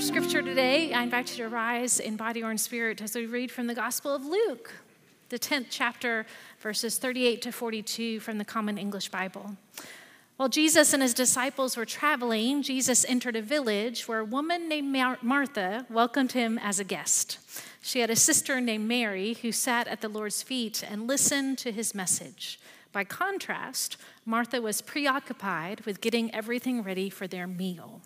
scripture today, I invite you to rise in body or in spirit as we read from the Gospel of Luke, the 10th chapter, verses 38 to 42 from the Common English Bible. While Jesus and his disciples were traveling, Jesus entered a village where a woman named Mar- Martha welcomed him as a guest. She had a sister named Mary who sat at the Lord's feet and listened to his message. By contrast, Martha was preoccupied with getting everything ready for their meal.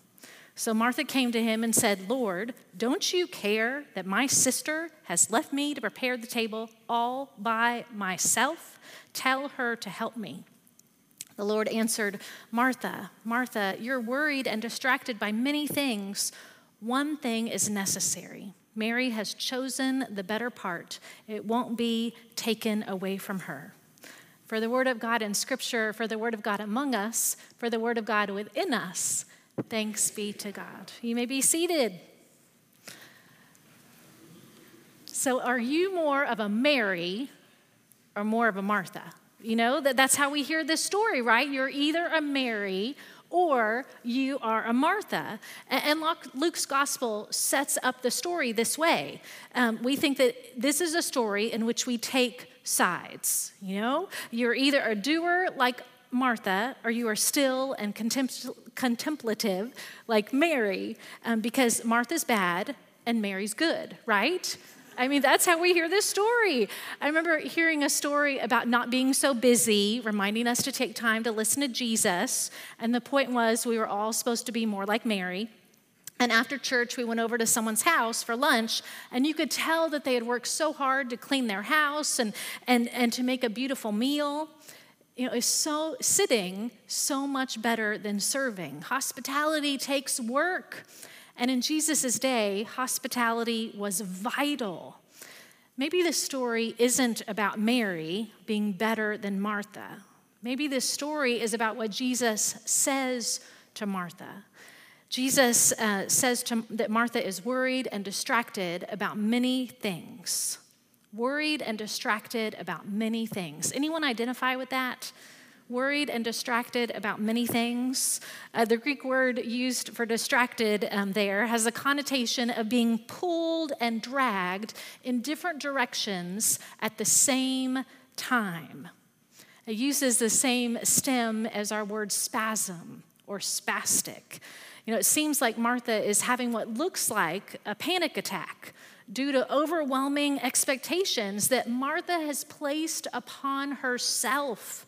So Martha came to him and said, Lord, don't you care that my sister has left me to prepare the table all by myself? Tell her to help me. The Lord answered, Martha, Martha, you're worried and distracted by many things. One thing is necessary. Mary has chosen the better part, it won't be taken away from her. For the word of God in Scripture, for the word of God among us, for the word of God within us, Thanks be to God. You may be seated. So, are you more of a Mary or more of a Martha? You know, that, that's how we hear this story, right? You're either a Mary or you are a Martha. And Luke's gospel sets up the story this way. Um, we think that this is a story in which we take sides. You know, you're either a doer like Martha, or you are still and contemplative like Mary, um, because Martha's bad and Mary's good, right? I mean, that's how we hear this story. I remember hearing a story about not being so busy, reminding us to take time to listen to Jesus. And the point was, we were all supposed to be more like Mary. And after church, we went over to someone's house for lunch, and you could tell that they had worked so hard to clean their house and, and, and to make a beautiful meal you know, is so sitting so much better than serving. Hospitality takes work. And in Jesus' day, hospitality was vital. Maybe this story isn't about Mary being better than Martha. Maybe this story is about what Jesus says to Martha. Jesus uh, says to, that Martha is worried and distracted about many things worried and distracted about many things. Anyone identify with that? Worried and distracted about many things. Uh, the Greek word used for distracted um, there has a connotation of being pulled and dragged in different directions at the same time. It uses the same stem as our word spasm or spastic. You know, it seems like Martha is having what looks like a panic attack due to overwhelming expectations that Martha has placed upon herself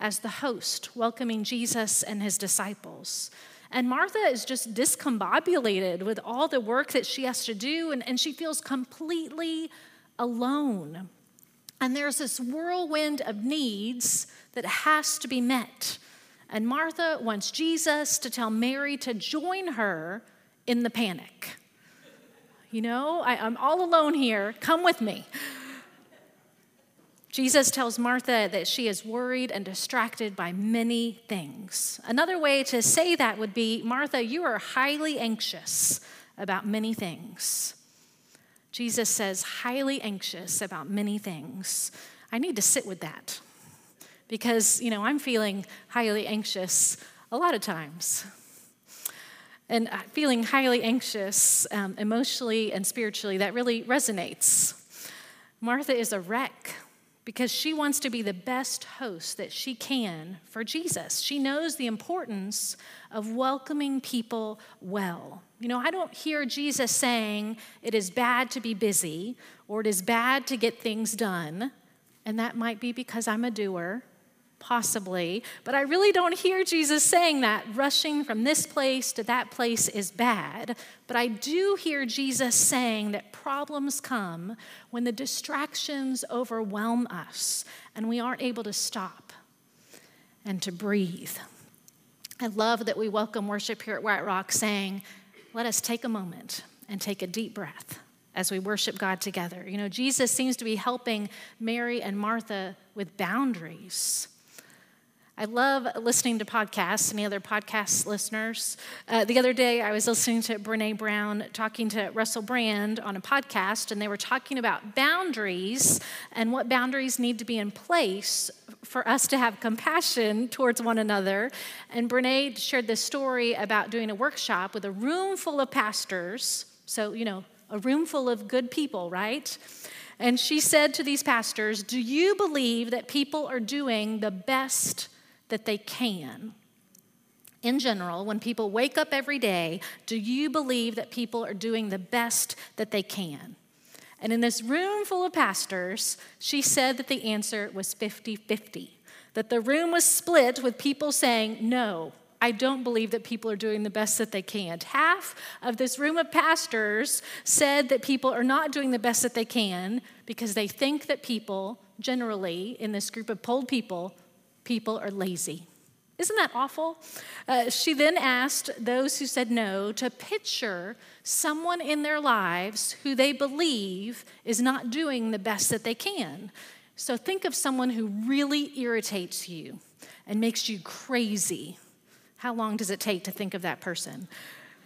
as the host, welcoming Jesus and his disciples. And Martha is just discombobulated with all the work that she has to do, and, and she feels completely alone. And there's this whirlwind of needs that has to be met. And Martha wants Jesus to tell Mary to join her in the panic. You know, I, I'm all alone here. Come with me. Jesus tells Martha that she is worried and distracted by many things. Another way to say that would be Martha, you are highly anxious about many things. Jesus says, highly anxious about many things. I need to sit with that because, you know, I'm feeling highly anxious a lot of times and uh, feeling highly anxious um, emotionally and spiritually, that really resonates. Martha is a wreck because she wants to be the best host that she can for Jesus. She knows the importance of welcoming people well. You know, I don't hear Jesus saying it is bad to be busy or it is bad to get things done, and that might be because I'm a doer Possibly. But I really don't hear Jesus saying that. Rushing from this place to that place is bad. But I do hear Jesus saying that problems come when the distractions overwhelm us and we aren't able to stop and to breathe. I love that we welcome worship here at White Rock saying, let us take a moment and take a deep breath as we worship God together. You know, Jesus seems to be helping Mary and Martha with boundaries I love listening to podcasts. Any other podcast listeners? Uh, the other day, I was listening to Brene Brown talking to Russell Brand on a podcast, and they were talking about boundaries and what boundaries need to be in place for us to have compassion towards one another. And Brene shared this story about doing a workshop with a room full of pastors. So, you know, a room full of good people, right? And she said to these pastors, Do you believe that people are doing the best that they can? In general, when people wake up every day, do you believe that people are doing the best that they can? And in this room full of pastors, she said that the answer was 50 50. That the room was split with people saying, No, I don't believe that people are doing the best that they can. Half of this room of pastors said that people are not doing the best that they can because they think that people, generally, in this group of polled people, people are lazy. Isn't that awful? Uh, she then asked those who said no to picture someone in their lives who they believe is not doing the best that they can. So think of someone who really irritates you and makes you crazy. How long does it take to think of that person?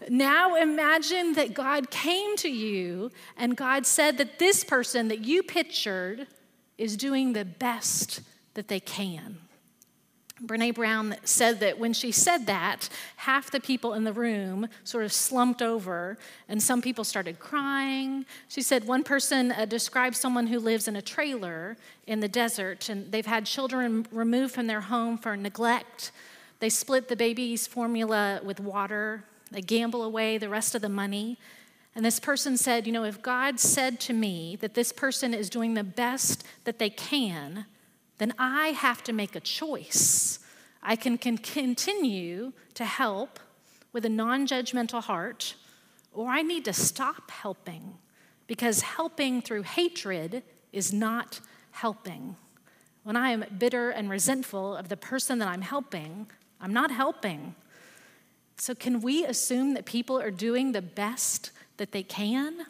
Now imagine that God came to you and God said that this person that you pictured is doing the best that they can. Brene Brown said that when she said that, half the people in the room sort of slumped over, and some people started crying. She said one person uh, described someone who lives in a trailer in the desert, and they've had children removed from their home for neglect. They split the baby's formula with water, they gamble away the rest of the money. And this person said, You know, if God said to me that this person is doing the best that they can, then I have to make a choice. I can, can continue to help with a non judgmental heart, or I need to stop helping because helping through hatred is not helping. When I am bitter and resentful of the person that I'm helping, I'm not helping. So, can we assume that people are doing the best that they can?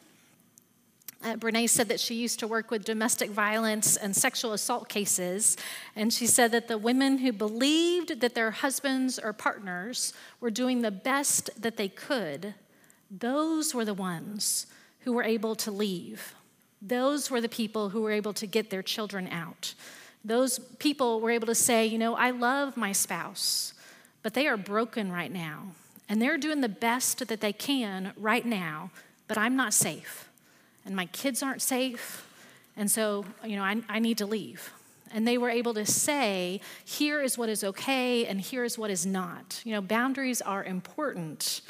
Uh, Brene said that she used to work with domestic violence and sexual assault cases, and she said that the women who believed that their husbands or partners were doing the best that they could, those were the ones who were able to leave. Those were the people who were able to get their children out. Those people were able to say, you know, I love my spouse, but they are broken right now, and they're doing the best that they can right now, but I'm not safe and my kids aren't safe. And so, you know, I, I need to leave. And they were able to say, here is what is okay and here is what is not. You know, boundaries are important.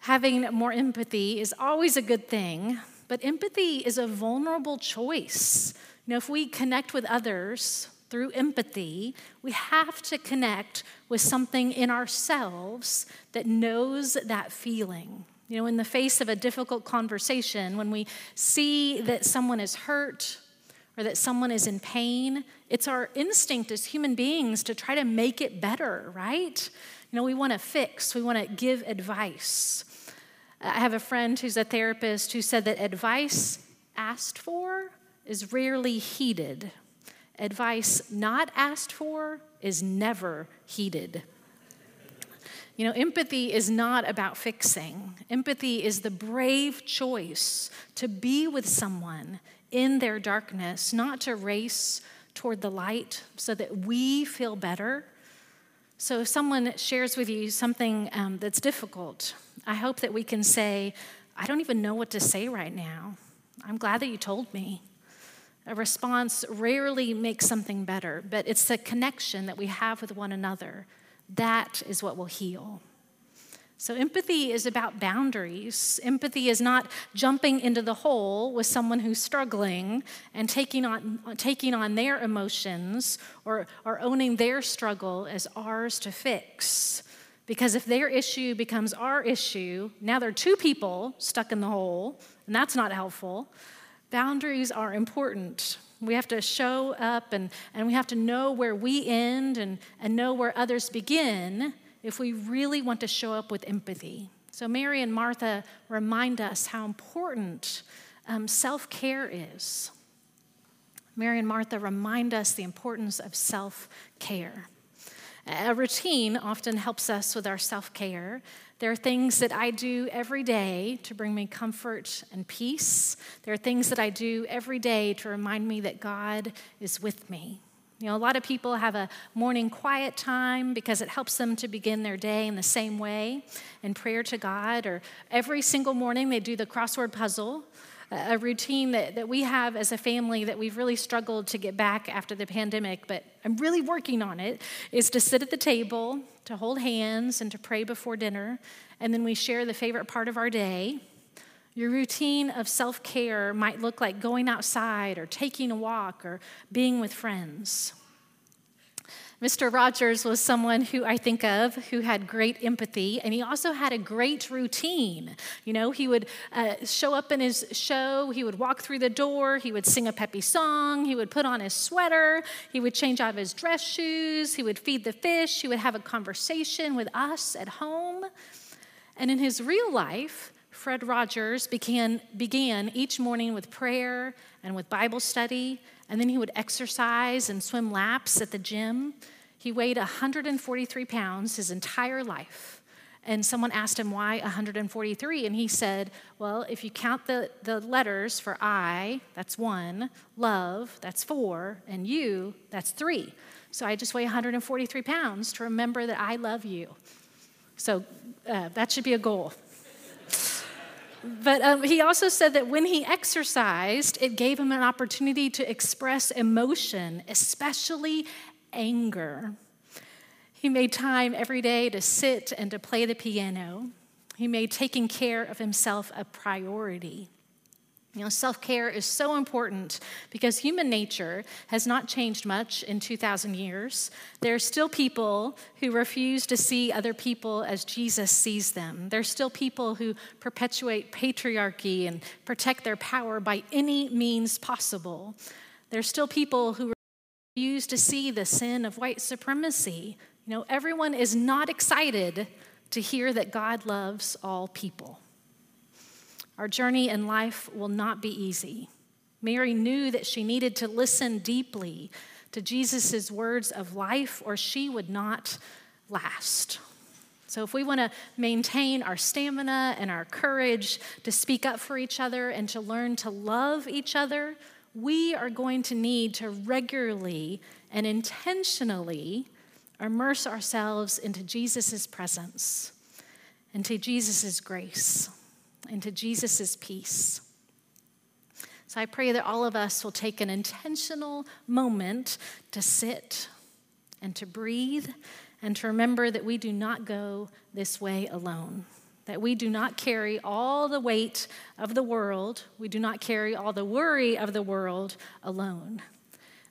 Having more empathy is always a good thing, but empathy is a vulnerable choice. You know, if we connect with others through empathy, we have to connect with something in ourselves that knows that feeling. You know, in the face of a difficult conversation, when we see that someone is hurt or that someone is in pain, it's our instinct as human beings to try to make it better, right? You know, we want to fix, we want to give advice. I have a friend who's a therapist who said that advice asked for is rarely heeded. Advice not asked for is never heeded. You know, empathy is not about fixing. Empathy is the brave choice to be with someone in their darkness, not to race toward the light so that we feel better. So, if someone shares with you something um, that's difficult, I hope that we can say, I don't even know what to say right now. I'm glad that you told me. A response rarely makes something better, but it's the connection that we have with one another that is what will heal. So, empathy is about boundaries. Empathy is not jumping into the hole with someone who's struggling and taking on, taking on their emotions or, or owning their struggle as ours to fix. Because if their issue becomes our issue, now there are two people stuck in the hole, and that's not helpful. Boundaries are important. We have to show up and, and we have to know where we end and, and know where others begin if we really want to show up with empathy. So, Mary and Martha remind us how important um, self care is. Mary and Martha remind us the importance of self care. A routine often helps us with our self care. There are things that I do every day to bring me comfort and peace. There are things that I do every day to remind me that God is with me. You know, a lot of people have a morning quiet time because it helps them to begin their day in the same way in prayer to God. Or every single morning they do the crossword puzzle, a routine that, that we have as a family that we've really struggled to get back after the pandemic, but I'm really working on it, is to sit at the table, to hold hands, and to pray before dinner. And then we share the favorite part of our day. Your routine of self care might look like going outside or taking a walk or being with friends. Mr. Rogers was someone who I think of who had great empathy, and he also had a great routine. You know, he would uh, show up in his show, he would walk through the door, he would sing a peppy song, he would put on his sweater, he would change out of his dress shoes, he would feed the fish, he would have a conversation with us at home. And in his real life, Fred Rogers began, began each morning with prayer and with Bible study, and then he would exercise and swim laps at the gym. He weighed 143 pounds his entire life. And someone asked him why 143, and he said, Well, if you count the, the letters for I, that's one, love, that's four, and you, that's three. So I just weigh 143 pounds to remember that I love you. So uh, that should be a goal. But um, he also said that when he exercised, it gave him an opportunity to express emotion, especially anger. He made time every day to sit and to play the piano. He made taking care of himself a priority. You know, self care is so important because human nature has not changed much in 2,000 years. There are still people who refuse to see other people as Jesus sees them. There are still people who perpetuate patriarchy and protect their power by any means possible. There are still people who refuse to see the sin of white supremacy. You know, everyone is not excited to hear that God loves all people. Our journey in life will not be easy. Mary knew that she needed to listen deeply to Jesus' words of life, or she would not last. So, if we want to maintain our stamina and our courage to speak up for each other and to learn to love each other, we are going to need to regularly and intentionally immerse ourselves into Jesus' presence, into Jesus' grace into Jesus' peace. So I pray that all of us will take an intentional moment to sit and to breathe and to remember that we do not go this way alone. That we do not carry all the weight of the world, we do not carry all the worry of the world alone.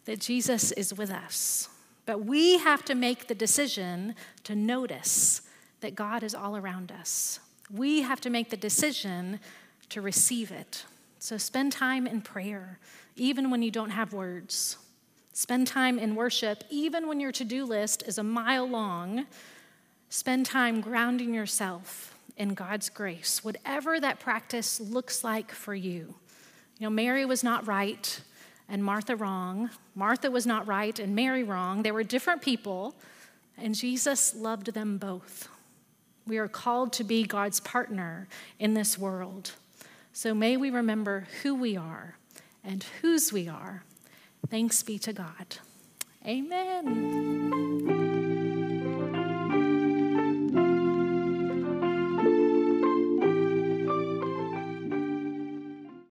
That Jesus is with us. But we have to make the decision to notice that God is all around us, we have to make the decision to receive it. So spend time in prayer, even when you don't have words. Spend time in worship, even when your to do list is a mile long. Spend time grounding yourself in God's grace, whatever that practice looks like for you. You know, Mary was not right and Martha wrong. Martha was not right and Mary wrong. They were different people, and Jesus loved them both. We are called to be God's partner in this world. So may we remember who we are and whose we are. Thanks be to God. Amen.